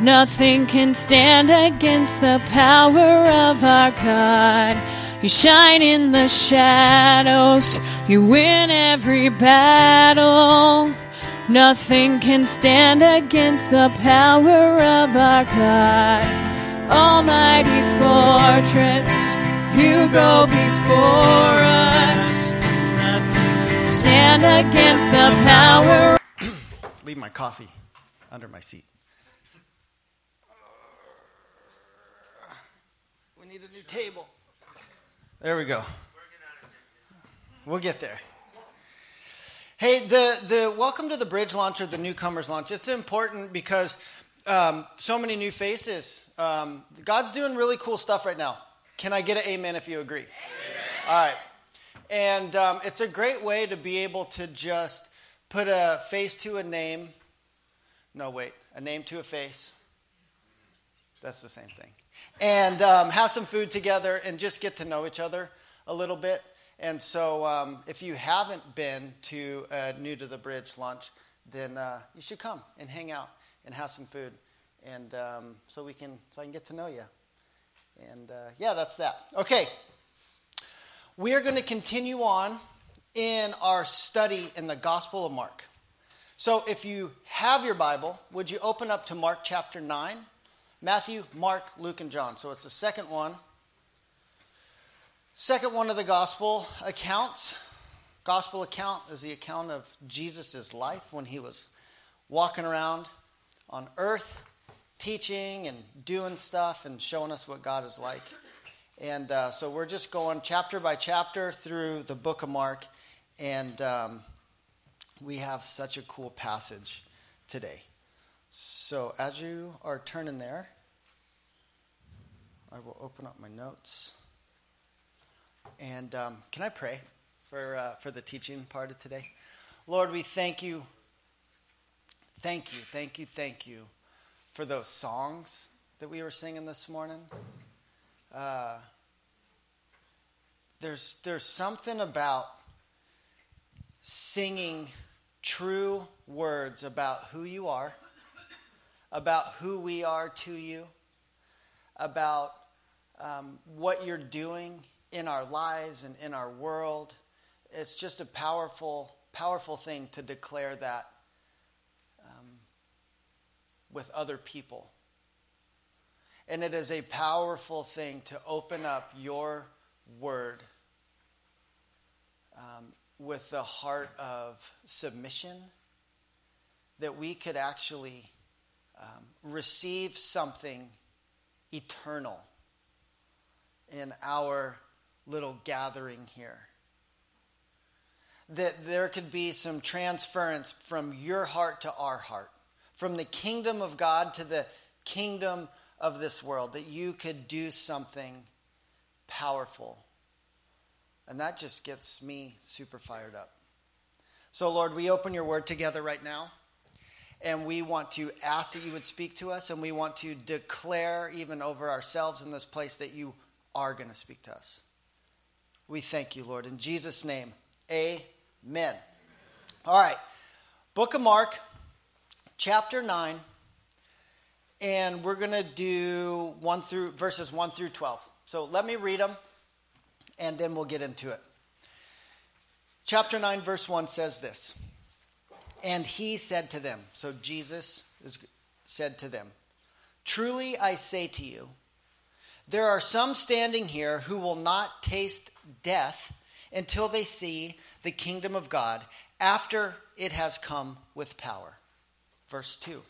Nothing can stand against the power of our God. You shine in the shadows, you win every battle. Nothing can stand against the power of our God. Almighty fortress, you go before us. Nothing can stand against the power. Leave my coffee under my seat. We need a new table. There we go. We'll get there. Hey, the, the welcome to the bridge launch or the newcomers launch. It's important because um, so many new faces. Um, God's doing really cool stuff right now. Can I get an amen if you agree? Amen. All right. And um, it's a great way to be able to just put a face to a name. No, wait, a name to a face. That's the same thing. And um, have some food together and just get to know each other a little bit. And so, um, if you haven't been to a New to the Bridge lunch, then uh, you should come and hang out and have some food, and um, so we can so I can get to know you. And uh, yeah, that's that. Okay, we are going to continue on in our study in the Gospel of Mark. So, if you have your Bible, would you open up to Mark chapter nine? Matthew, Mark, Luke, and John. So it's the second one. Second one of the gospel accounts. Gospel account is the account of Jesus' life when he was walking around on earth, teaching and doing stuff and showing us what God is like. And uh, so we're just going chapter by chapter through the book of Mark, and um, we have such a cool passage today. So as you are turning there, I will open up my notes. And um, can I pray for, uh, for the teaching part of today? Lord, we thank you. Thank you, thank you, thank you for those songs that we were singing this morning. Uh, there's, there's something about singing true words about who you are, about who we are to you, about um, what you're doing in our lives and in our world. It's just a powerful, powerful thing to declare that um, with other people. And it is a powerful thing to open up your word um, with the heart of submission, that we could actually um, receive something eternal in our little gathering here. That there could be some transference from your heart to our heart, from the kingdom of God to the kingdom of this world, that you could do something powerful. And that just gets me super fired up. So, Lord, we open your word together right now. And we want to ask that you would speak to us, and we want to declare, even over ourselves in this place, that you are going to speak to us. We thank you, Lord. In Jesus' name, amen. All right. Book of Mark, chapter 9. And we're going to do one through verses 1 through 12. So let me read them and then we'll get into it. Chapter 9, verse 1 says this And he said to them, so Jesus is, said to them, Truly I say to you, there are some standing here who will not taste death until they see the kingdom of God after it has come with power. Verse 2.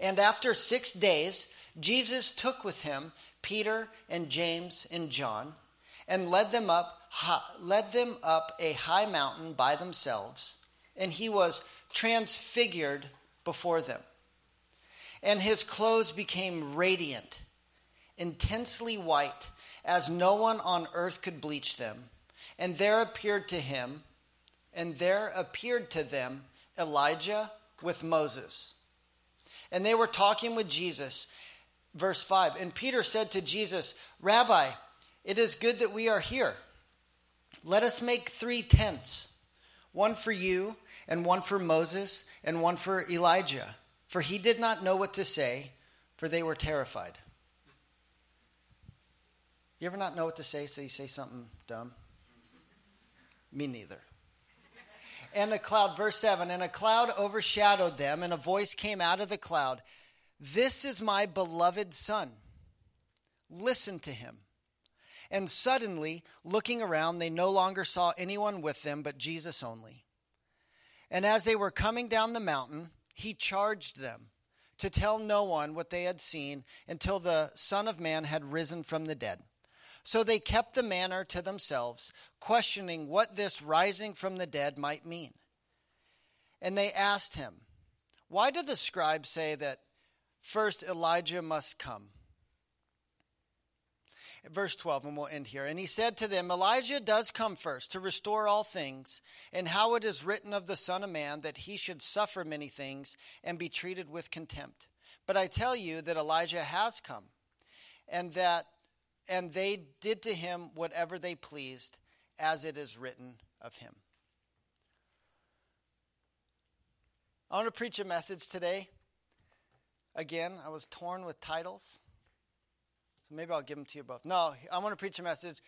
And after six days, Jesus took with him Peter and James and John and led them up led them up a high mountain by themselves and he was transfigured before them and his clothes became radiant intensely white, as no one on earth could bleach them. And there appeared to him, and there appeared to them Elijah with Moses. And they were talking with Jesus. Verse 5 And Peter said to Jesus, Rabbi, it is good that we are here. Let us make three tents one for you, and one for Moses, and one for Elijah for he did not know what to say, for they were terrified. You ever not know what to say, so you say something dumb? Me neither. And a cloud, verse 7 and a cloud overshadowed them, and a voice came out of the cloud This is my beloved Son. Listen to him. And suddenly, looking around, they no longer saw anyone with them but Jesus only. And as they were coming down the mountain, he charged them to tell no one what they had seen until the Son of Man had risen from the dead. So they kept the manner to themselves, questioning what this rising from the dead might mean. And they asked him, Why do the scribes say that first Elijah must come? Verse 12, and we'll end here. And he said to them, Elijah does come first to restore all things, and how it is written of the Son of Man that he should suffer many things and be treated with contempt. But I tell you that Elijah has come, and that and they did to him whatever they pleased, as it is written of him. I want to preach a message today. Again, I was torn with titles. So maybe I'll give them to you both. No, I want to preach a message.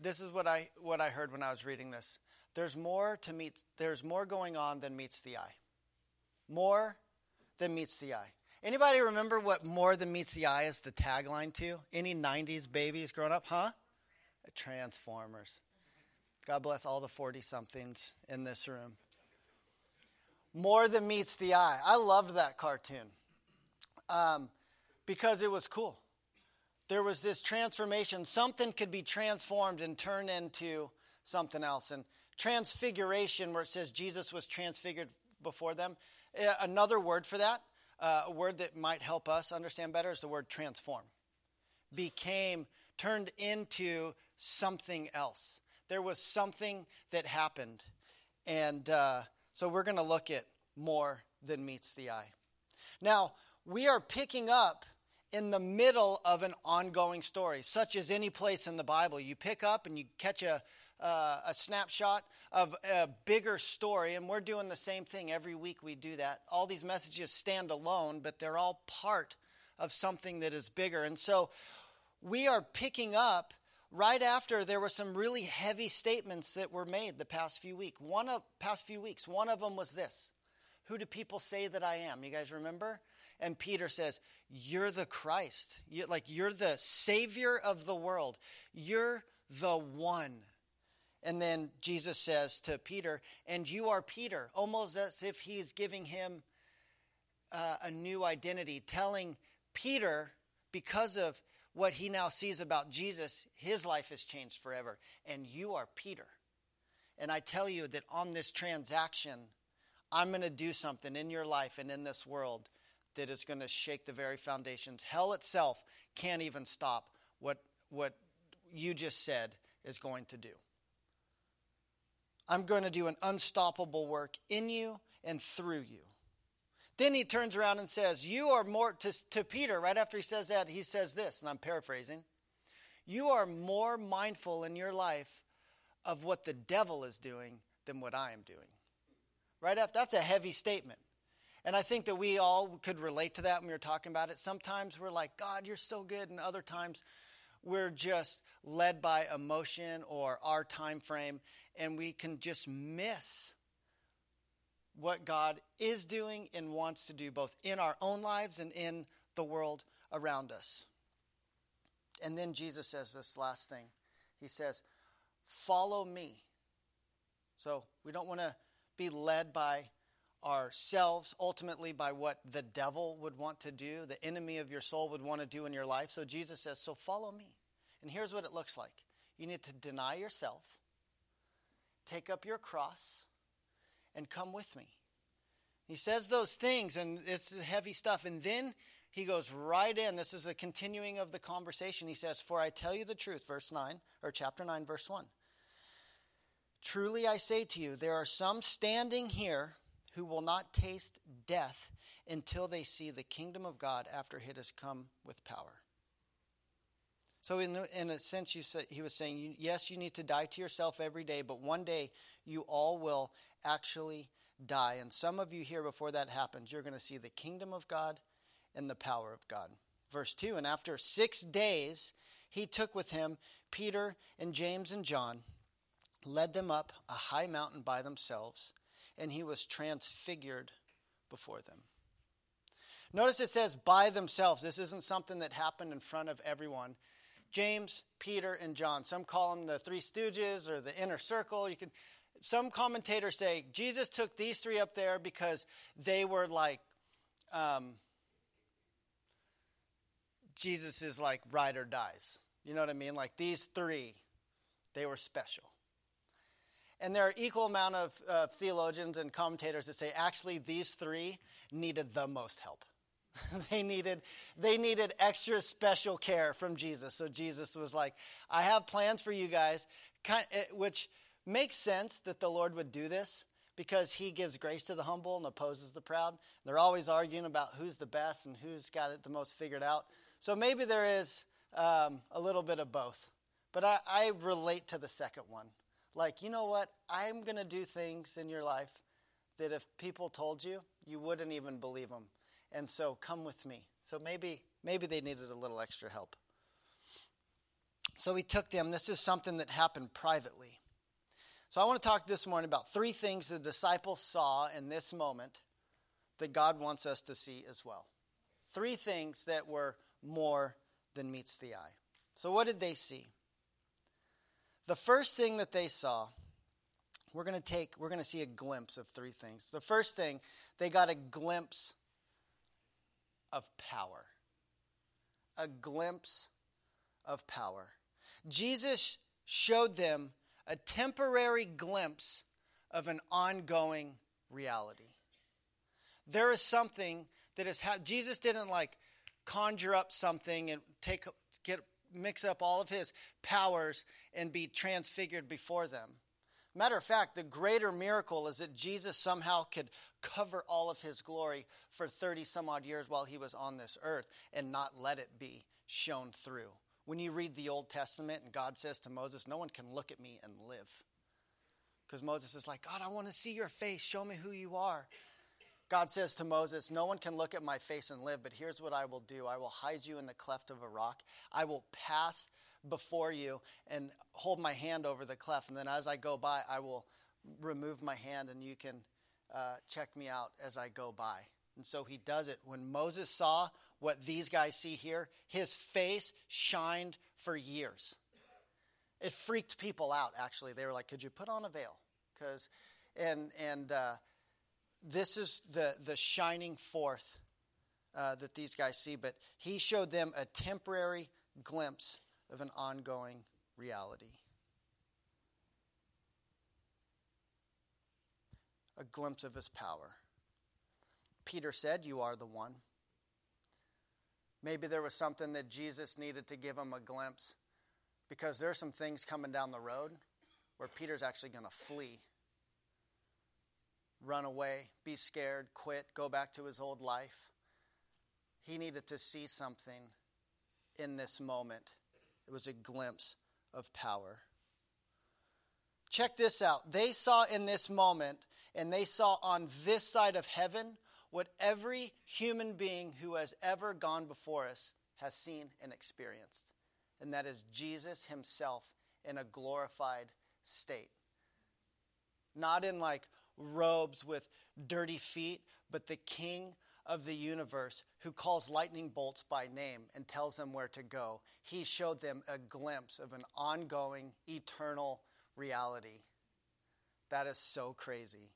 This is what I what I heard when I was reading this. There's more to meet there's more going on than meets the eye. More than meets the eye. Anybody remember what more than meets the eye is the tagline to? Any 90s babies growing up, huh? Transformers. God bless all the 40 somethings in this room. More than meets the eye. I loved that cartoon um, because it was cool. There was this transformation. Something could be transformed and turned into something else. And transfiguration, where it says Jesus was transfigured before them, eh, another word for that uh, a word that might help us understand better is the word transform. Became, turned into something else. There was something that happened. And uh, so we're going to look at more than meets the eye. Now, we are picking up in the middle of an ongoing story, such as any place in the Bible. You pick up and you catch a, uh, a snapshot of a bigger story, and we're doing the same thing every week. We do that. All these messages stand alone, but they're all part of something that is bigger. And so we are picking up right after there were some really heavy statements that were made the past few weeks. One of past few weeks, one of them was this: "Who do people say that I am?" You guys remember? And Peter says, "You're the Christ. You, like you're the Savior of the world. You're the one." And then Jesus says to Peter, And you are Peter, almost as if he's giving him uh, a new identity, telling Peter, because of what he now sees about Jesus, his life has changed forever. And you are Peter. And I tell you that on this transaction, I'm going to do something in your life and in this world that is going to shake the very foundations. Hell itself can't even stop what, what you just said is going to do. I'm going to do an unstoppable work in you and through you. Then he turns around and says, You are more, to, to Peter, right after he says that, he says this, and I'm paraphrasing You are more mindful in your life of what the devil is doing than what I am doing. Right after, that's a heavy statement. And I think that we all could relate to that when we were talking about it. Sometimes we're like, God, you're so good. And other times we're just led by emotion or our time frame and we can just miss what God is doing and wants to do both in our own lives and in the world around us. And then Jesus says this last thing. He says, Follow me. So we don't want to be led by ourselves, ultimately by what the devil would want to do, the enemy of your soul would want to do in your life. So Jesus says, So follow me. And here's what it looks like you need to deny yourself, take up your cross, and come with me. He says those things, and it's heavy stuff. And then he goes right in. This is a continuing of the conversation. He says, For I tell you the truth, verse 9, or chapter 9, verse 1. Truly I say to you, there are some standing here who will not taste death until they see the kingdom of God after it has come with power. So, in, in a sense, you say, he was saying, yes, you need to die to yourself every day, but one day you all will actually die. And some of you here, before that happens, you're going to see the kingdom of God and the power of God. Verse 2 And after six days, he took with him Peter and James and John, led them up a high mountain by themselves, and he was transfigured before them. Notice it says by themselves. This isn't something that happened in front of everyone. James, Peter, and John. Some call them the three stooges or the inner circle. You can some commentators say Jesus took these three up there because they were like um, Jesus is like ride or dies. You know what I mean? Like these three, they were special. And there are equal amount of uh, theologians and commentators that say actually these three needed the most help. they needed they needed extra special care from Jesus. So Jesus was like, "I have plans for you guys," eh, which makes sense that the Lord would do this because he gives grace to the humble and opposes the proud. They're always arguing about who's the best and who's got it the most figured out. So maybe there is um, a little bit of both. But I, I relate to the second one. Like, you know what? I'm going to do things in your life that if people told you, you wouldn't even believe them. And so come with me. So maybe maybe they needed a little extra help. So he took them. This is something that happened privately. So I want to talk this morning about three things the disciples saw in this moment that God wants us to see as well. Three things that were more than meets the eye. So, what did they see? The first thing that they saw, we're going to take, we're going to see a glimpse of three things. The first thing, they got a glimpse of power. A glimpse of power. Jesus showed them a temporary glimpse of an ongoing reality. There is something that is ha- Jesus didn't like conjure up something and take get mix up all of his powers and be transfigured before them. Matter of fact, the greater miracle is that Jesus somehow could cover all of his glory for 30 some odd years while he was on this earth and not let it be shown through. When you read the Old Testament and God says to Moses, No one can look at me and live. Because Moses is like, God, I want to see your face. Show me who you are. God says to Moses, No one can look at my face and live, but here's what I will do I will hide you in the cleft of a rock. I will pass before you and hold my hand over the cleft. And then as I go by, I will remove my hand and you can uh, check me out as I go by. And so he does it. When Moses saw what these guys see here, his face shined for years. It freaked people out, actually. They were like, Could you put on a veil? Because, and, and uh, this is the, the shining forth uh, that these guys see. But he showed them a temporary glimpse of an ongoing reality. A glimpse of his power. Peter said, You are the one. Maybe there was something that Jesus needed to give him a glimpse because there are some things coming down the road where Peter's actually going to flee, run away, be scared, quit, go back to his old life. He needed to see something in this moment. It was a glimpse of power. Check this out. They saw in this moment, and they saw on this side of heaven what every human being who has ever gone before us has seen and experienced, and that is Jesus himself in a glorified state. Not in like robes with dirty feet, but the King of the universe who calls lightning bolts by name and tells them where to go. He showed them a glimpse of an ongoing, eternal reality. That is so crazy.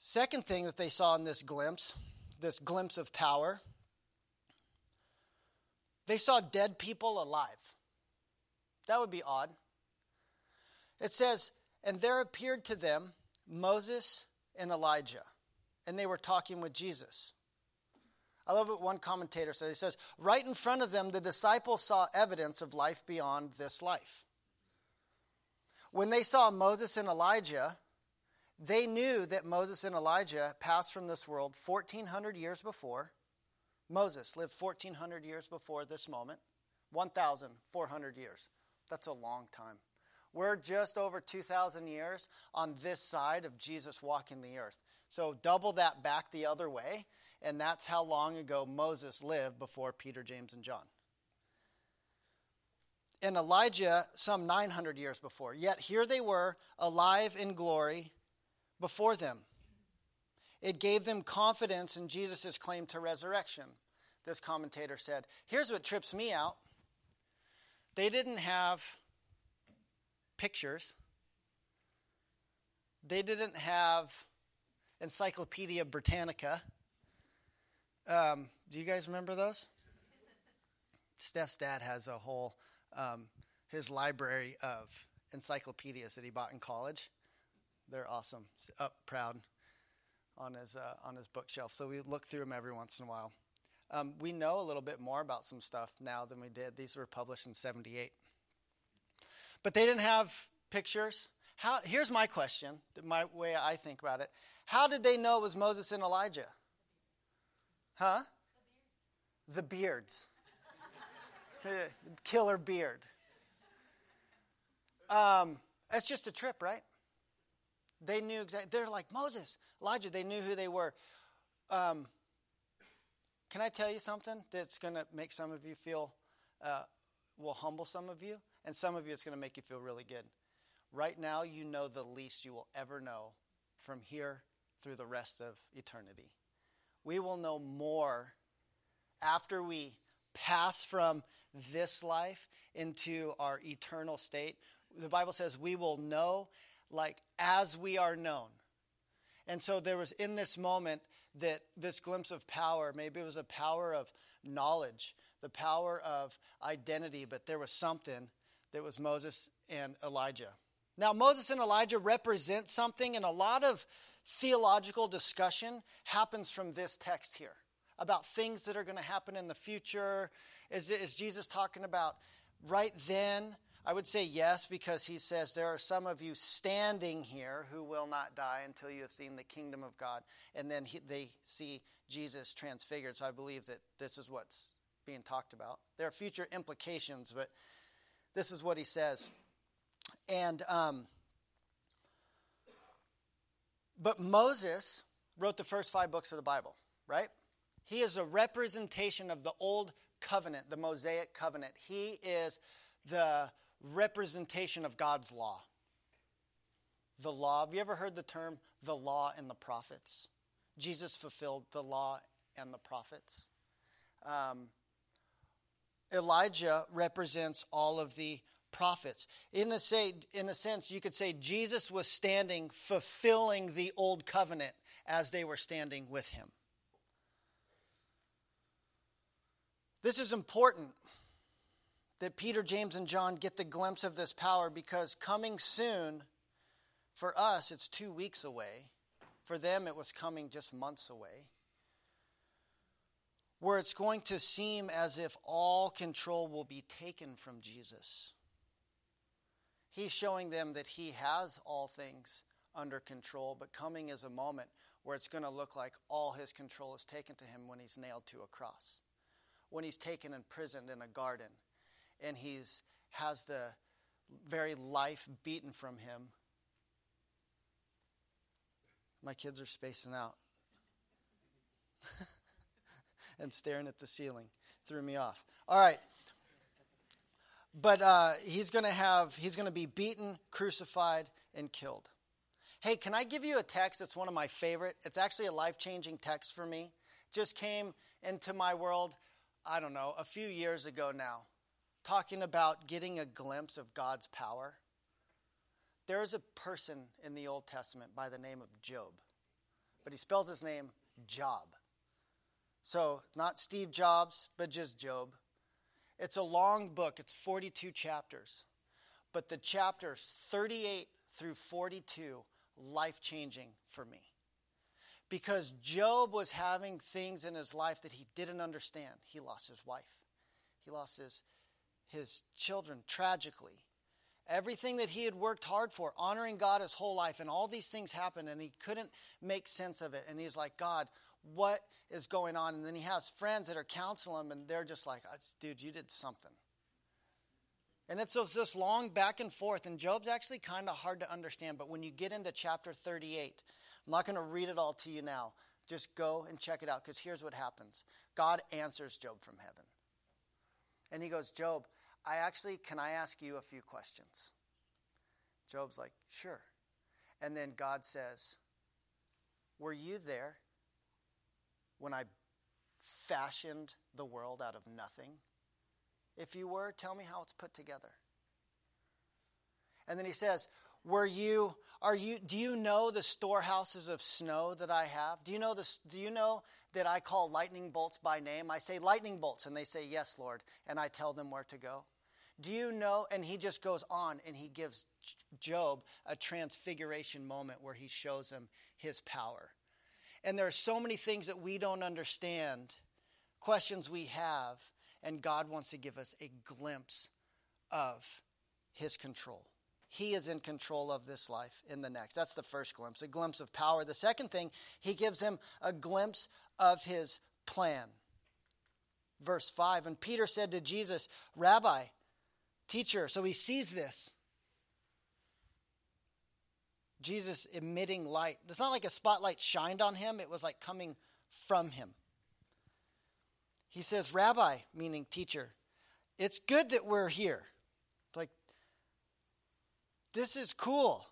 Second thing that they saw in this glimpse, this glimpse of power, they saw dead people alive. That would be odd. It says, And there appeared to them Moses and Elijah, and they were talking with Jesus. I love what one commentator says. He says, Right in front of them, the disciples saw evidence of life beyond this life. When they saw Moses and Elijah, they knew that Moses and Elijah passed from this world 1,400 years before. Moses lived 1,400 years before this moment, 1,400 years. That's a long time. We're just over 2,000 years on this side of Jesus walking the earth. So double that back the other way, and that's how long ago Moses lived before Peter, James, and John. And Elijah, some 900 years before. Yet here they were, alive in glory before them. It gave them confidence in Jesus' claim to resurrection. This commentator said, Here's what trips me out. They didn't have pictures, they didn't have Encyclopedia Britannica. Um, do you guys remember those? Steph's dad has a whole um, his library of encyclopedias that he bought in college. They're awesome. Up proud on his uh, on his bookshelf. So we look through them every once in a while. Um, we know a little bit more about some stuff now than we did. These were published in '78, but they didn't have pictures. How, here's my question, my way I think about it. How did they know it was Moses and Elijah? Huh? The beards. The beards. Killer beard. Um, it's just a trip, right? They knew exactly. They're like Moses, Elijah. They knew who they were. Um, can I tell you something that's going to make some of you feel, uh, will humble some of you, and some of you it's going to make you feel really good. Right now, you know the least you will ever know from here through the rest of eternity. We will know more after we pass from this life into our eternal state. The Bible says we will know like as we are known. And so there was in this moment that this glimpse of power, maybe it was a power of knowledge, the power of identity, but there was something that was Moses and Elijah. Now, Moses and Elijah represent something, and a lot of theological discussion happens from this text here about things that are going to happen in the future. Is, is Jesus talking about right then? I would say yes, because he says, There are some of you standing here who will not die until you have seen the kingdom of God. And then he, they see Jesus transfigured. So I believe that this is what's being talked about. There are future implications, but this is what he says. And, um, but Moses wrote the first five books of the Bible, right? He is a representation of the old covenant, the Mosaic covenant. He is the representation of God's law. The law. Have you ever heard the term the law and the prophets? Jesus fulfilled the law and the prophets. Um, Elijah represents all of the prophets. In a, say, in a sense, you could say Jesus was standing, fulfilling the old covenant as they were standing with him. This is important that Peter, James, and John get the glimpse of this power because coming soon, for us, it's two weeks away. For them, it was coming just months away. Where it's going to seem as if all control will be taken from Jesus. He's showing them that he has all things under control, but coming is a moment where it's going to look like all his control is taken to him when he's nailed to a cross, when he's taken and imprisoned in a garden and he's has the very life beaten from him. My kids are spacing out and staring at the ceiling. Threw me off. All right. But uh, he's going to have, he's going to be beaten, crucified, and killed. Hey, can I give you a text that's one of my favorite? It's actually a life changing text for me. Just came into my world, I don't know, a few years ago now talking about getting a glimpse of God's power, there is a person in the Old Testament by the name of Job, but he spells his name Job. So, not Steve Jobs, but just Job. It's a long book, it's 42 chapters, but the chapters 38 through 42 life changing for me. Because Job was having things in his life that he didn't understand. He lost his wife, he lost his his children tragically. Everything that he had worked hard for, honoring God his whole life, and all these things happened, and he couldn't make sense of it. And he's like, God, what is going on? And then he has friends that are counseling him, and they're just like, dude, you did something. And it's this long back and forth, and Job's actually kind of hard to understand. But when you get into chapter 38, I'm not going to read it all to you now. Just go and check it out, because here's what happens God answers Job from heaven. And he goes, Job, I actually, can I ask you a few questions? Job's like, sure. And then God says, Were you there when I fashioned the world out of nothing? If you were, tell me how it's put together. And then he says, were you are you do you know the storehouses of snow that I have? Do you know this do you know that I call lightning bolts by name? I say lightning bolts and they say yes, Lord, and I tell them where to go. Do you know and he just goes on and he gives Job a transfiguration moment where he shows him his power. And there are so many things that we don't understand, questions we have, and God wants to give us a glimpse of his control. He is in control of this life in the next. That's the first glimpse, a glimpse of power. The second thing, he gives him a glimpse of his plan. Verse 5 And Peter said to Jesus, Rabbi, teacher, so he sees this. Jesus emitting light. It's not like a spotlight shined on him, it was like coming from him. He says, Rabbi, meaning teacher, it's good that we're here. This is cool.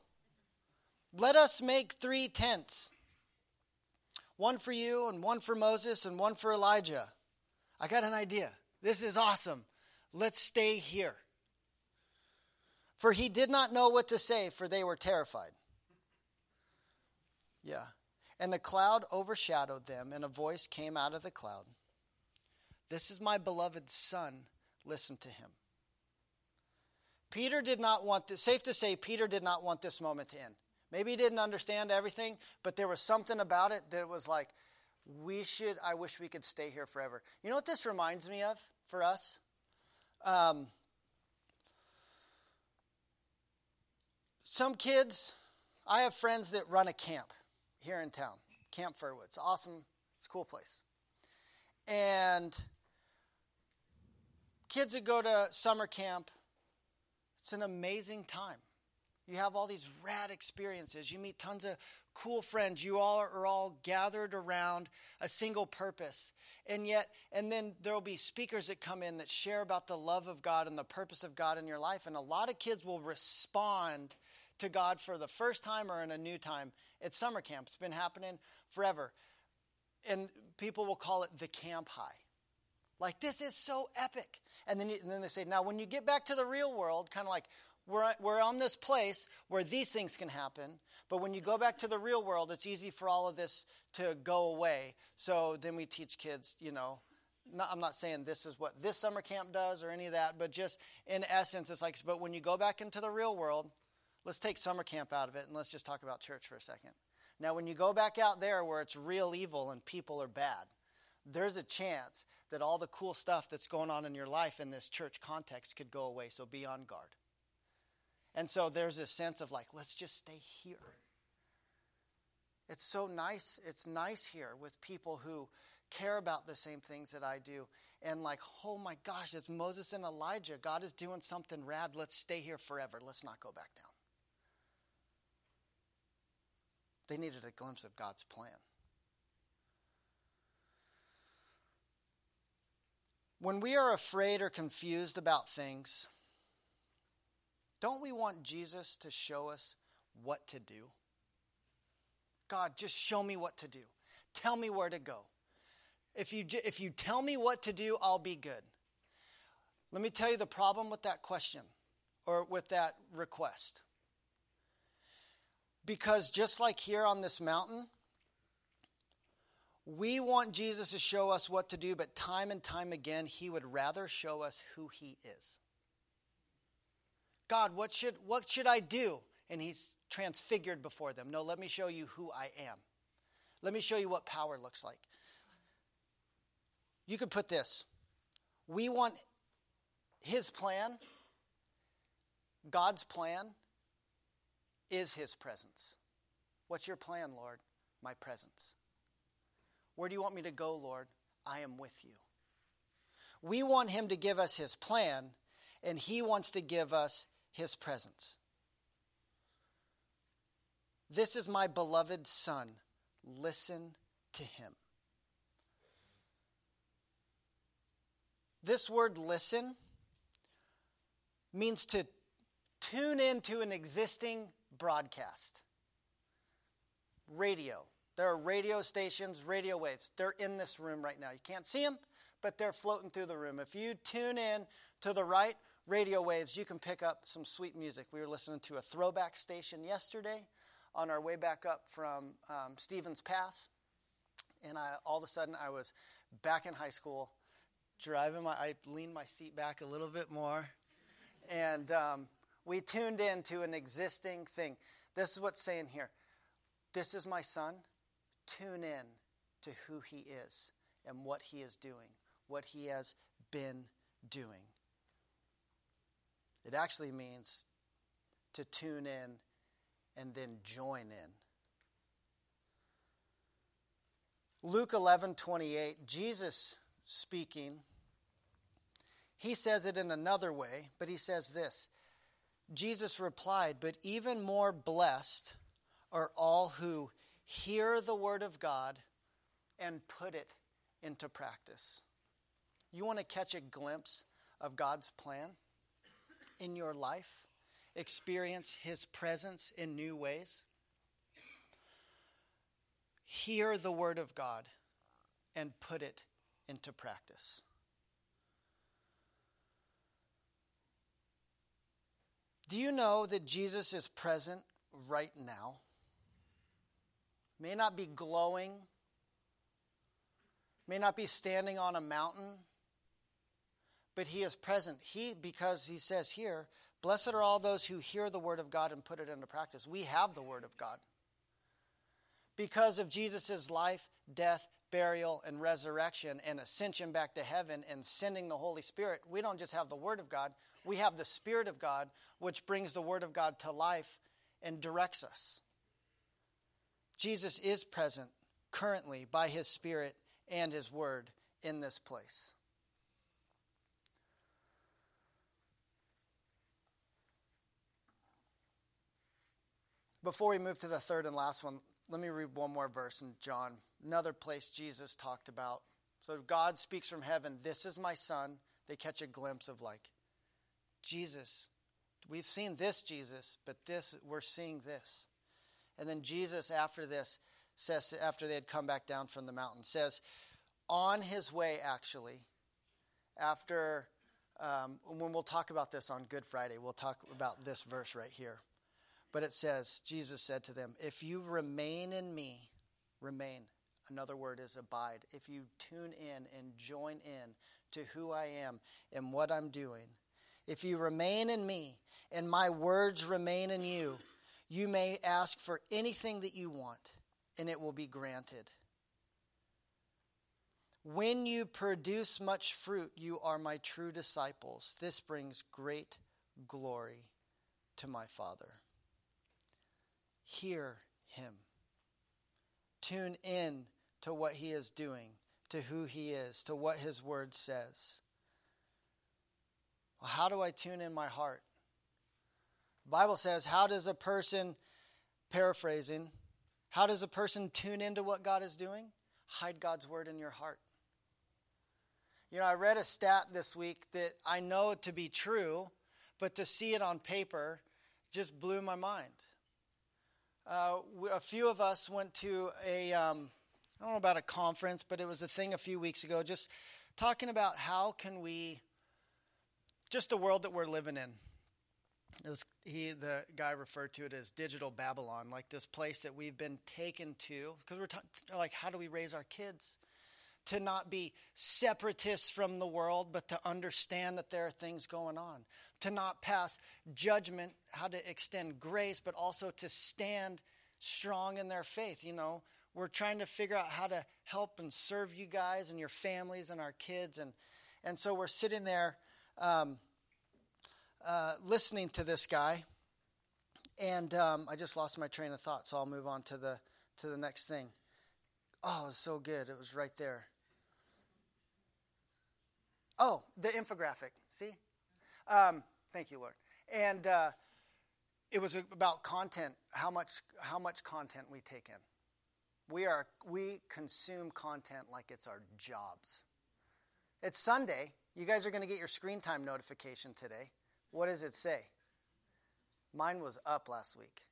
Let us make three tents one for you, and one for Moses, and one for Elijah. I got an idea. This is awesome. Let's stay here. For he did not know what to say, for they were terrified. Yeah. And the cloud overshadowed them, and a voice came out of the cloud This is my beloved Son. Listen to him. Peter did not want this, safe to say, Peter did not want this moment to end. Maybe he didn't understand everything, but there was something about it that was like, we should, I wish we could stay here forever. You know what this reminds me of for us? Um, some kids, I have friends that run a camp here in town, Camp Firwood. It's awesome. It's a cool place. And kids that go to summer camp, it's an amazing time. You have all these rad experiences. You meet tons of cool friends. You all are all gathered around a single purpose. And yet, and then there will be speakers that come in that share about the love of God and the purpose of God in your life. And a lot of kids will respond to God for the first time or in a new time at summer camp. It's been happening forever. And people will call it the camp high. Like, this is so epic. And then, you, and then they say, now, when you get back to the real world, kind of like, we're, we're on this place where these things can happen, but when you go back to the real world, it's easy for all of this to go away. So then we teach kids, you know, not, I'm not saying this is what this summer camp does or any of that, but just in essence, it's like, but when you go back into the real world, Let's take summer camp out of it and let's just talk about church for a second. Now, when you go back out there where it's real evil and people are bad, there's a chance that all the cool stuff that's going on in your life in this church context could go away. So be on guard. And so there's a sense of like, let's just stay here. It's so nice. It's nice here with people who care about the same things that I do. And like, oh my gosh, it's Moses and Elijah. God is doing something rad. Let's stay here forever. Let's not go back down. They needed a glimpse of God's plan. When we are afraid or confused about things, don't we want Jesus to show us what to do? God, just show me what to do. Tell me where to go. If you, if you tell me what to do, I'll be good. Let me tell you the problem with that question or with that request. Because just like here on this mountain, we want Jesus to show us what to do, but time and time again, he would rather show us who he is. God, what should, what should I do? And he's transfigured before them. No, let me show you who I am. Let me show you what power looks like. You could put this we want his plan, God's plan, is his presence. What's your plan, Lord? My presence. Where do you want me to go, Lord? I am with you. We want him to give us his plan, and He wants to give us His presence. This is my beloved Son. Listen to Him. This word listen means to tune into an existing broadcast. Radio. There are radio stations, radio waves. They're in this room right now. You can't see them, but they're floating through the room. If you tune in to the right radio waves, you can pick up some sweet music. We were listening to a throwback station yesterday on our way back up from um, Stevens Pass, and I, all of a sudden I was back in high school, driving my. I leaned my seat back a little bit more, and um, we tuned in to an existing thing. This is what's saying here. This is my son tune in to who He is and what He is doing, what He has been doing. It actually means to tune in and then join in. Luke 11 28, Jesus speaking, he says it in another way, but he says this Jesus replied, But even more blessed are all who hear the word of God and put it into practice. You want to catch a glimpse of God's plan in your life? Experience His presence in new ways? Hear the word of God and put it into practice. Do you know that Jesus is present right now? May not be glowing, may not be standing on a mountain, but he is present. He, because he says here, blessed are all those who hear the word of God and put it into practice. We have the word of God. Because of Jesus' life, death, burial, and resurrection, and ascension back to heaven, and sending the Holy Spirit, we don't just have the Word of God, we have the Spirit of God, which brings the Word of God to life and directs us. Jesus is present currently by his Spirit and his Word in this place. Before we move to the third and last one, let me read one more verse in John, another place Jesus talked about. So God speaks from heaven, This is my son. They catch a glimpse of like, Jesus. We've seen this Jesus, but this we're seeing this. And then Jesus, after this, says, after they had come back down from the mountain, says, on his way, actually, after, um, when we'll talk about this on Good Friday, we'll talk about this verse right here. But it says, Jesus said to them, If you remain in me, remain. Another word is abide. If you tune in and join in to who I am and what I'm doing, if you remain in me and my words remain in you, you may ask for anything that you want, and it will be granted. When you produce much fruit, you are my true disciples. This brings great glory to my Father. Hear him. Tune in to what he is doing, to who he is, to what his word says. Well, how do I tune in my heart? Bible says, how does a person, paraphrasing, how does a person tune into what God is doing? Hide God's word in your heart. You know, I read a stat this week that I know to be true, but to see it on paper just blew my mind. Uh, a few of us went to a, um, I don't know about a conference, but it was a thing a few weeks ago, just talking about how can we, just the world that we're living in was, he the guy referred to it as digital babylon like this place that we've been taken to because we're ta- like how do we raise our kids? To not be separatists from the world but to understand that there are things going on. To not pass judgment how to extend grace but also to stand strong in their faith you know? We're trying to figure out how to help and serve you guys and your families and our kids and and so we're sitting there um, uh, listening to this guy, and um, I just lost my train of thought, so I'll move on to the to the next thing. Oh, it was so good. It was right there. Oh, the infographic. See? Um, thank you, Lord. And uh, it was about content, how much, how much content we take in. We, are, we consume content like it's our jobs. It's Sunday. You guys are going to get your screen time notification today. What does it say? Mine was up last week.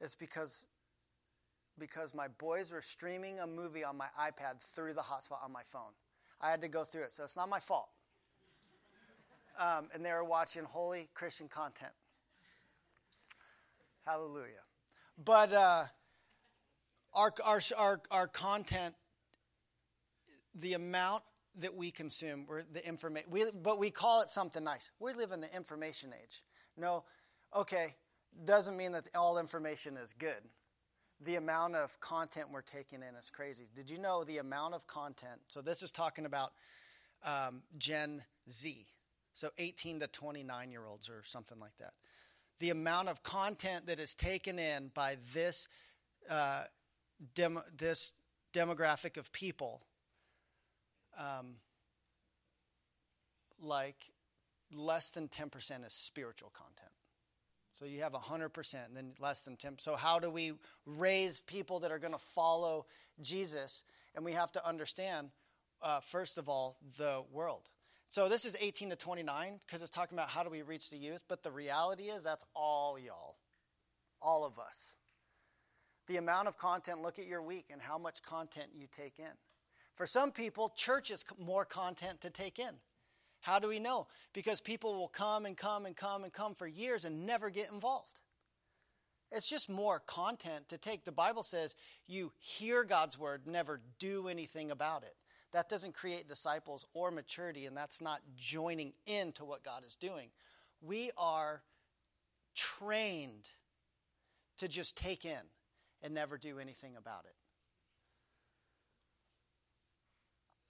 It's because because my boys were streaming a movie on my iPad through the hotspot on my phone. I had to go through it, so it's not my fault. Um, and they were watching holy Christian content. Hallelujah. But uh, our, our, our, our content, the amount that we consume, We're the information, we, but we call it something nice. We live in the information age. No, okay, doesn't mean that all information is good. The amount of content we're taking in is crazy. Did you know the amount of content? So, this is talking about um, Gen Z, so 18 to 29 year olds or something like that. The amount of content that is taken in by this, uh, this demographic of people, um, like less than 10% is spiritual content. So you have 100% and then less than 10. So how do we raise people that are going to follow Jesus? And we have to understand, uh, first of all, the world. So this is 18 to 29 because it's talking about how do we reach the youth. But the reality is that's all y'all, all of us. The amount of content, look at your week and how much content you take in. For some people, church is more content to take in. How do we know? Because people will come and come and come and come for years and never get involved. It's just more content to take. The Bible says you hear God's word, never do anything about it. That doesn't create disciples or maturity, and that's not joining in to what God is doing. We are trained to just take in and never do anything about it.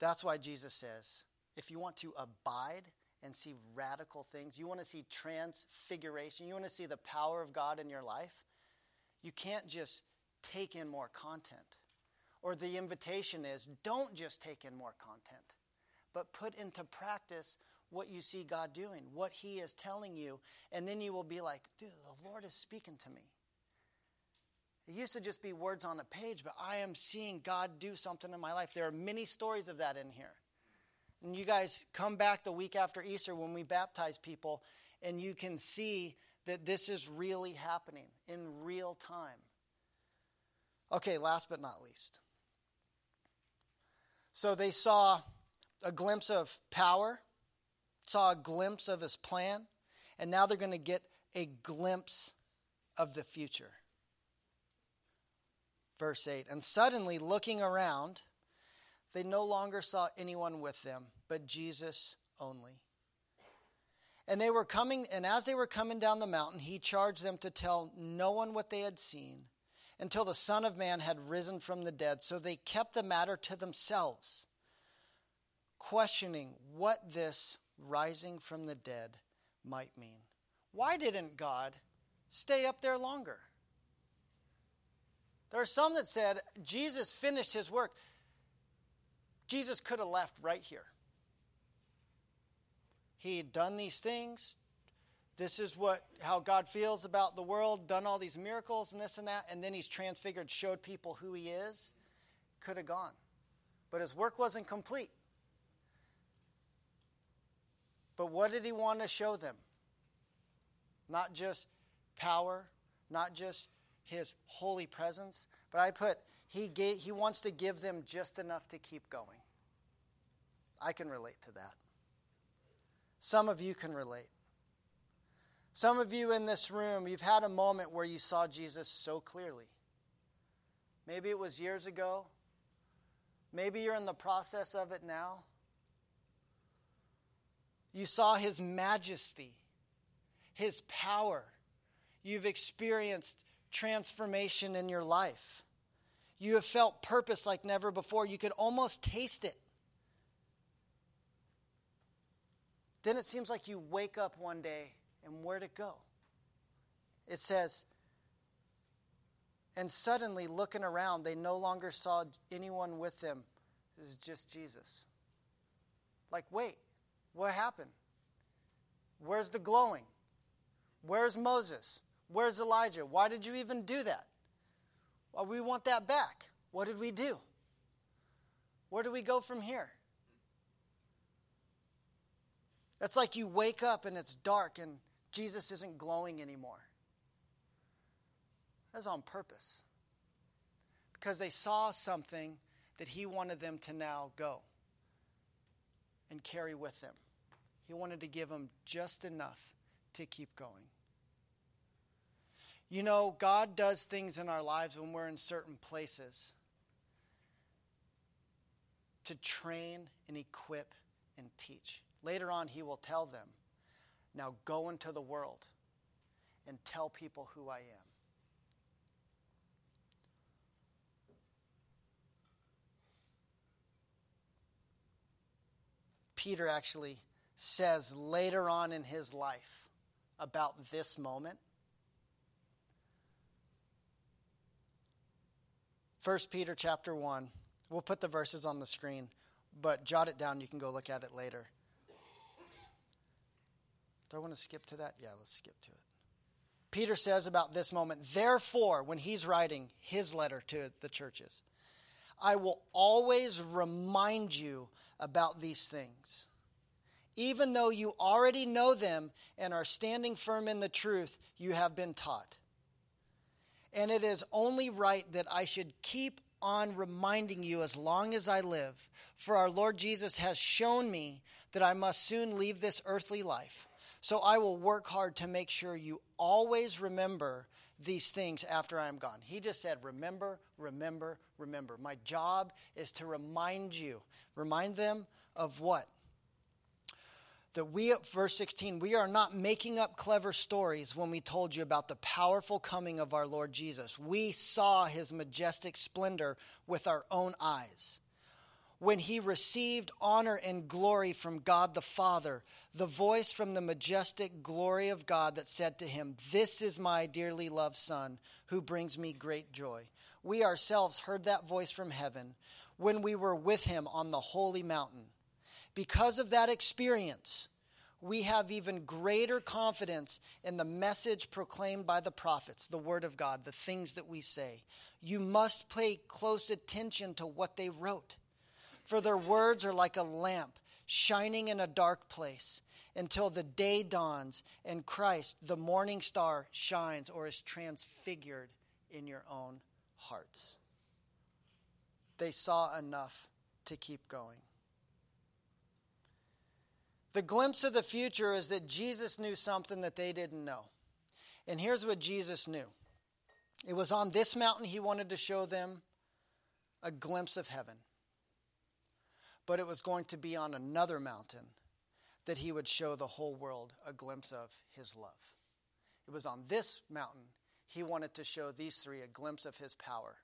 That's why Jesus says, if you want to abide and see radical things, you want to see transfiguration, you want to see the power of God in your life, you can't just take in more content. Or the invitation is don't just take in more content, but put into practice what you see God doing, what He is telling you, and then you will be like, dude, the Lord is speaking to me. It used to just be words on a page, but I am seeing God do something in my life. There are many stories of that in here. And you guys come back the week after Easter when we baptize people, and you can see that this is really happening in real time. Okay, last but not least. So they saw a glimpse of power, saw a glimpse of his plan, and now they're going to get a glimpse of the future. Verse 8 And suddenly, looking around, they no longer saw anyone with them, but Jesus only. And they were coming, and as they were coming down the mountain, he charged them to tell no one what they had seen until the Son of Man had risen from the dead. So they kept the matter to themselves, questioning what this rising from the dead might mean. Why didn't God stay up there longer? There are some that said Jesus finished his work. Jesus could have left right here. He had done these things. This is what how God feels about the world, done all these miracles and this and that, and then he's transfigured, showed people who he is. Could have gone. But his work wasn't complete. But what did he want to show them? Not just power, not just his holy presence, but I put he gave, he wants to give them just enough to keep going. I can relate to that. Some of you can relate. Some of you in this room, you've had a moment where you saw Jesus so clearly. Maybe it was years ago. Maybe you're in the process of it now. You saw his majesty, his power. You've experienced transformation in your life. You have felt purpose like never before. You could almost taste it. Then it seems like you wake up one day and where'd it go? It says, and suddenly looking around, they no longer saw anyone with them. It was just Jesus. Like, wait, what happened? Where's the glowing? Where's Moses? Where's Elijah? Why did you even do that? Well, we want that back. What did we do? Where do we go from here? It's like you wake up and it's dark and Jesus isn't glowing anymore. That's on purpose. Because they saw something that he wanted them to now go and carry with them. He wanted to give them just enough to keep going. You know, God does things in our lives when we're in certain places to train and equip and teach. Later on, He will tell them, Now go into the world and tell people who I am. Peter actually says later on in his life about this moment. 1 Peter chapter 1. We'll put the verses on the screen, but jot it down. You can go look at it later. Do I want to skip to that? Yeah, let's skip to it. Peter says about this moment, therefore, when he's writing his letter to the churches, I will always remind you about these things even though you already know them and are standing firm in the truth you have been taught. And it is only right that I should keep on reminding you as long as I live, for our Lord Jesus has shown me that I must soon leave this earthly life. So I will work hard to make sure you always remember these things after I am gone. He just said, Remember, remember, remember. My job is to remind you. Remind them of what? That we, verse 16, we are not making up clever stories when we told you about the powerful coming of our Lord Jesus. We saw his majestic splendor with our own eyes. When he received honor and glory from God the Father, the voice from the majestic glory of God that said to him, This is my dearly loved Son, who brings me great joy. We ourselves heard that voice from heaven when we were with him on the holy mountain. Because of that experience, we have even greater confidence in the message proclaimed by the prophets, the Word of God, the things that we say. You must pay close attention to what they wrote, for their words are like a lamp shining in a dark place until the day dawns and Christ, the morning star, shines or is transfigured in your own hearts. They saw enough to keep going. The glimpse of the future is that Jesus knew something that they didn't know. And here's what Jesus knew it was on this mountain he wanted to show them a glimpse of heaven. But it was going to be on another mountain that he would show the whole world a glimpse of his love. It was on this mountain he wanted to show these three a glimpse of his power.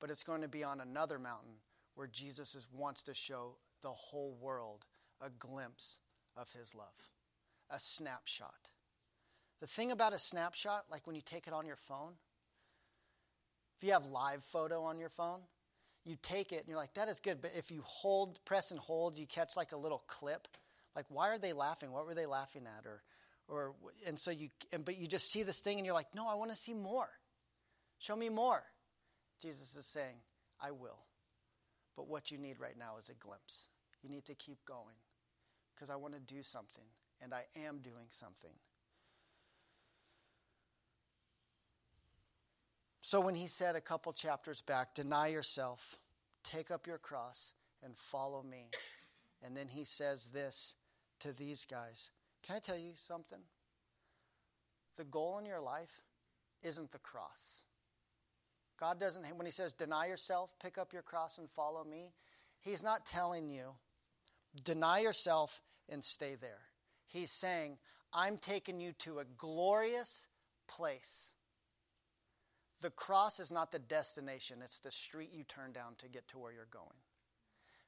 But it's going to be on another mountain where Jesus wants to show the whole world a glimpse of his love, a snapshot. The thing about a snapshot, like when you take it on your phone, if you have live photo on your phone, you take it and you're like, that is good. But if you hold, press and hold, you catch like a little clip. Like, why are they laughing? What were they laughing at? Or, or, and so you, and, but you just see this thing and you're like, no, I want to see more. Show me more. Jesus is saying, I will. But what you need right now is a glimpse. You need to keep going because I want to do something, and I am doing something. So when he said a couple chapters back, deny yourself, take up your cross, and follow me. And then he says this to these guys Can I tell you something? The goal in your life isn't the cross. God doesn't, when he says deny yourself, pick up your cross, and follow me, he's not telling you Deny yourself and stay there. He's saying, I'm taking you to a glorious place. The cross is not the destination, it's the street you turn down to get to where you're going.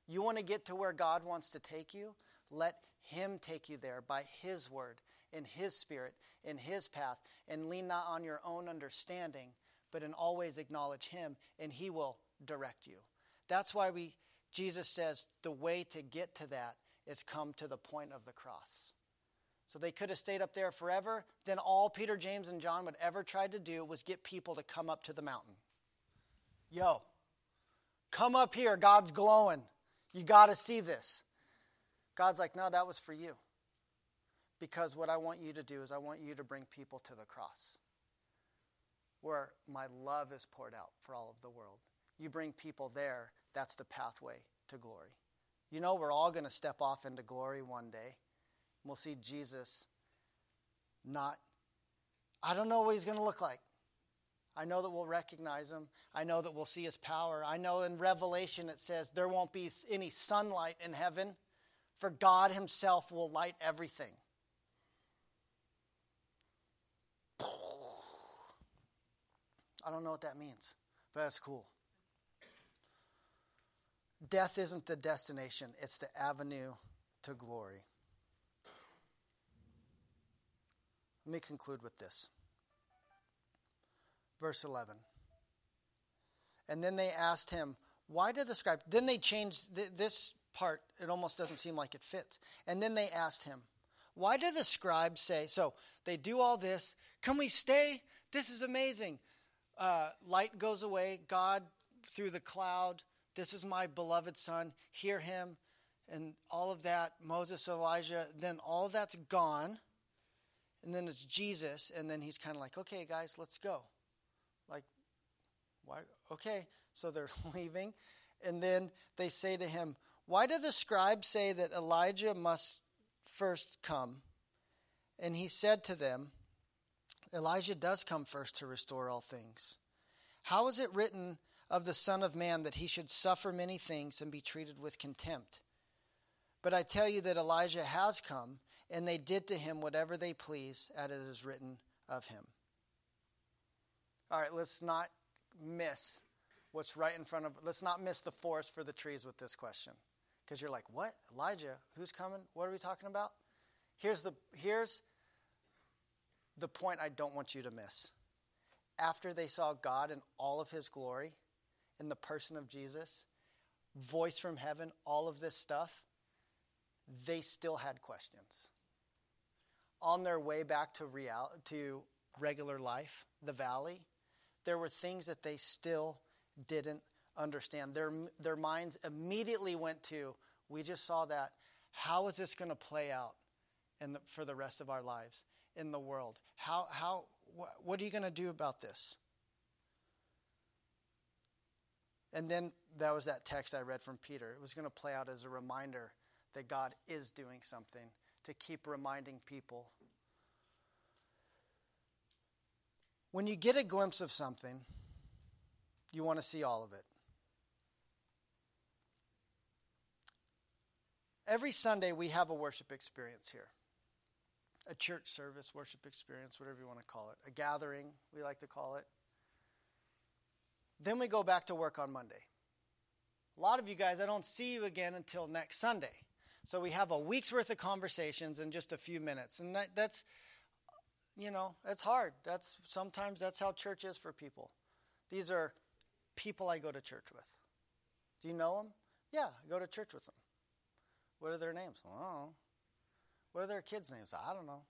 You want to get to where God wants to take you? Let Him take you there by His word, in His spirit, in His path, and lean not on your own understanding, but in always acknowledge Him, and He will direct you. That's why we Jesus says the way to get to that is come to the point of the cross. So they could have stayed up there forever. Then all Peter, James, and John would ever try to do was get people to come up to the mountain. Yo, come up here. God's glowing. You got to see this. God's like, no, that was for you. Because what I want you to do is I want you to bring people to the cross where my love is poured out for all of the world. You bring people there, that's the pathway to glory. You know, we're all going to step off into glory one day. We'll see Jesus not, I don't know what he's going to look like. I know that we'll recognize him. I know that we'll see his power. I know in Revelation it says there won't be any sunlight in heaven, for God himself will light everything. I don't know what that means, but that's cool. Death isn't the destination, it's the avenue to glory. Let me conclude with this. Verse 11. And then they asked him, Why did the scribe? Then they changed th- this part, it almost doesn't seem like it fits. And then they asked him, Why did the scribes say, So they do all this, can we stay? This is amazing. Uh, light goes away, God through the cloud, this is my beloved son, hear him, and all of that, Moses, Elijah, then all that's gone. And then it's Jesus, and then he's kind of like, okay, guys, let's go. Like, why? Okay. So they're leaving. And then they say to him, Why do the scribes say that Elijah must first come? And he said to them, Elijah does come first to restore all things. How is it written of the Son of Man that he should suffer many things and be treated with contempt? But I tell you that Elijah has come, and they did to him whatever they pleased, as it is written of him. All right, let's not miss what's right in front of let's not miss the forest for the trees with this question. Because you're like what? Elijah? Who's coming? What are we talking about? Here's the here's the point i don't want you to miss. After they saw god in all of his glory in the person of jesus voice from heaven all of this stuff they still had questions on their way back to real to regular life the valley there were things that they still didn't understand. Their, their minds immediately went to, we just saw that. How is this going to play out in the, for the rest of our lives in the world? How, how, wh- what are you going to do about this? And then that was that text I read from Peter. It was going to play out as a reminder that God is doing something to keep reminding people. When you get a glimpse of something, you want to see all of it. Every Sunday, we have a worship experience here a church service, worship experience, whatever you want to call it, a gathering, we like to call it. Then we go back to work on Monday. A lot of you guys, I don't see you again until next Sunday. So we have a week's worth of conversations in just a few minutes. And that, that's, you know, it's hard. That's sometimes that's how church is for people. These are people I go to church with. Do you know them? Yeah, I go to church with them. What are their names? I don't know. What are their kids' names? I don't know.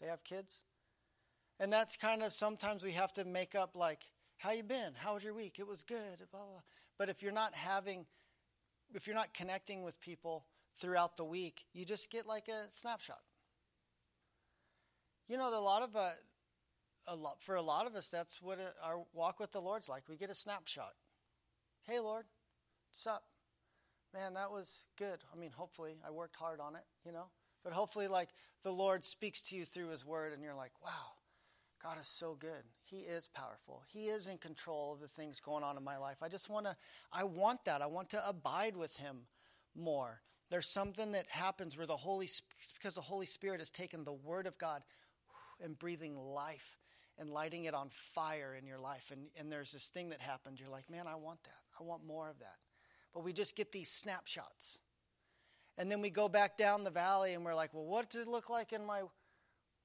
They have kids? And that's kind of sometimes we have to make up like, how you been? How was your week? It was good. Blah, blah. But if you're not having, if you're not connecting with people throughout the week, you just get like a snapshot. You know, a lot of uh, a lot, for a lot of us, that's what our walk with the Lord's like. We get a snapshot. Hey, Lord, what's up? Man, that was good. I mean, hopefully, I worked hard on it, you know? But hopefully, like, the Lord speaks to you through His Word, and you're like, wow, God is so good. He is powerful. He is in control of the things going on in my life. I just want to, I want that. I want to abide with Him more. There's something that happens where the Holy, because the Holy Spirit has taken the Word of God and breathing life and lighting it on fire in your life. And, and there's this thing that happens. You're like, man, I want that. I want more of that. But we just get these snapshots. And then we go back down the valley and we're like, well, what does it look like in my,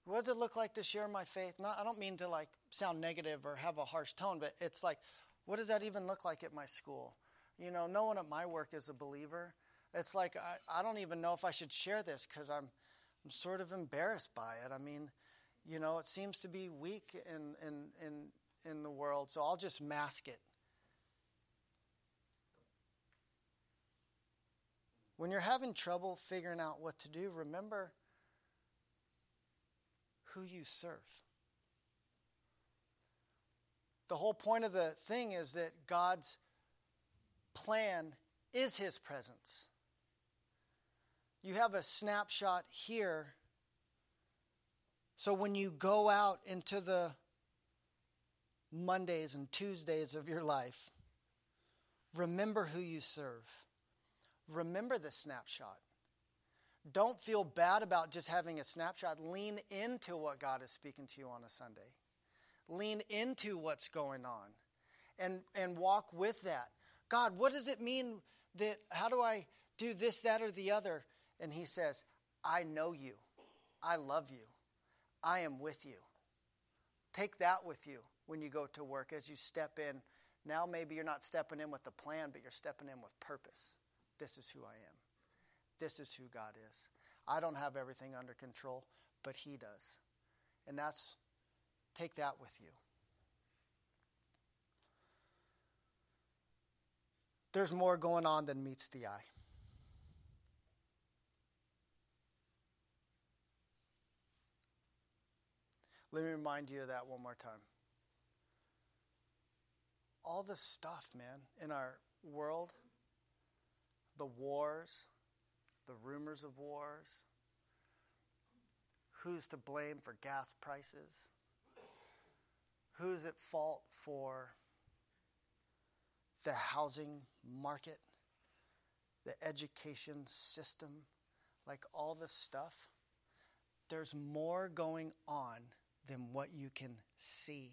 what does it look like to share my faith? Not, I don't mean to like sound negative or have a harsh tone, but it's like, what does that even look like at my school? You know, no one at my work is a believer. It's like, I, I don't even know if I should share this because I'm, I'm sort of embarrassed by it. I mean, you know, it seems to be weak in, in, in, in the world, so I'll just mask it. When you're having trouble figuring out what to do, remember who you serve. The whole point of the thing is that God's plan is His presence. You have a snapshot here. So when you go out into the Mondays and Tuesdays of your life, remember who you serve. Remember the snapshot. Don't feel bad about just having a snapshot. Lean into what God is speaking to you on a Sunday. Lean into what's going on and, and walk with that. God, what does it mean that, how do I do this, that, or the other? And He says, I know you. I love you. I am with you. Take that with you when you go to work as you step in. Now, maybe you're not stepping in with the plan, but you're stepping in with purpose. This is who I am. This is who God is. I don't have everything under control, but He does. And that's, take that with you. There's more going on than meets the eye. Let me remind you of that one more time. All the stuff, man, in our world the wars, the rumors of wars, who's to blame for gas prices, who's at fault for the housing market, the education system, like all this stuff. There's more going on than what you can see.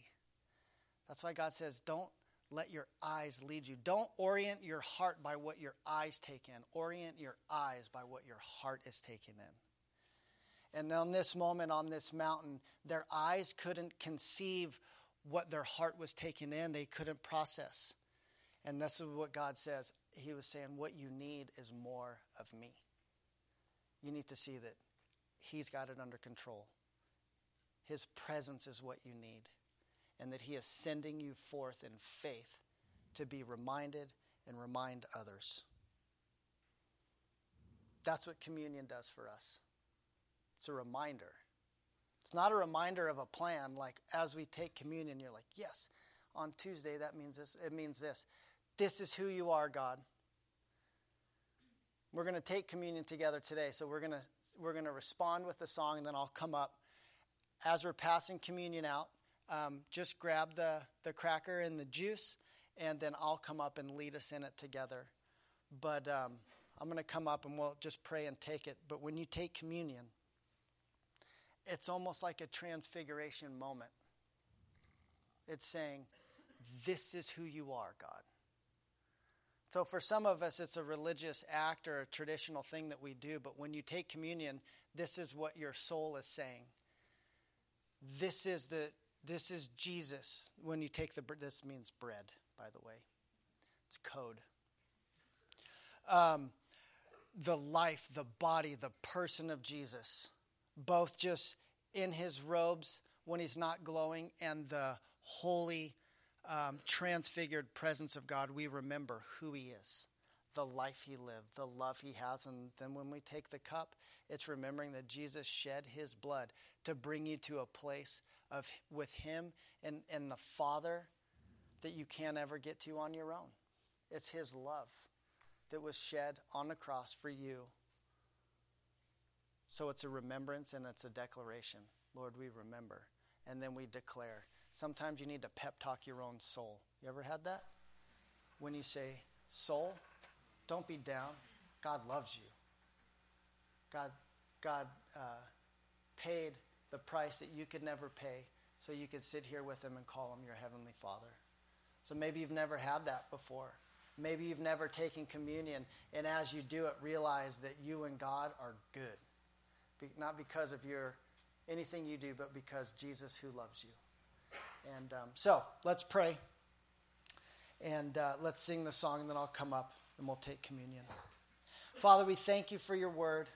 That's why God says, don't let your eyes lead you. Don't orient your heart by what your eyes take in. Orient your eyes by what your heart is taking in. And on this moment, on this mountain, their eyes couldn't conceive what their heart was taking in, they couldn't process. And this is what God says. He was saying, What you need is more of me. You need to see that He's got it under control. His presence is what you need and that He is sending you forth in faith to be reminded and remind others. That's what communion does for us. It's a reminder. It's not a reminder of a plan, like as we take communion, you're like, yes, on Tuesday that means this, it means this. This is who you are, God. We're going to take communion together today, so we're going to we're going to respond with the song, and then I'll come up as we're passing communion out um, just grab the, the cracker and the juice, and then I'll come up and lead us in it together. But um, I'm going to come up and we'll just pray and take it. But when you take communion, it's almost like a transfiguration moment. It's saying, This is who you are, God. So, for some of us, it's a religious act or a traditional thing that we do, but when you take communion, this is what your soul is saying. This is the this is Jesus. When you take the this means bread, by the way. It's code. Um, the life, the body, the person of Jesus, both just in his robes when he's not glowing, and the holy, um, transfigured presence of God, we remember who he is the life he lived, the love he has. And then when we take the cup, it's remembering that Jesus shed his blood to bring you to a place of with him and, and the Father that you can't ever get to on your own. It's his love that was shed on the cross for you. So it's a remembrance and it's a declaration. Lord, we remember. And then we declare. Sometimes you need to pep talk your own soul. You ever had that? When you say, Soul, don't be down. God loves you. God, God uh, paid the price that you could never pay so you could sit here with him and call him your heavenly father. So maybe you've never had that before. Maybe you've never taken communion, and as you do it, realize that you and God are good. Be, not because of your anything you do, but because Jesus who loves you. And um, so let's pray, and uh, let's sing the song, and then I'll come up and we'll take communion. Father, we thank you for your word.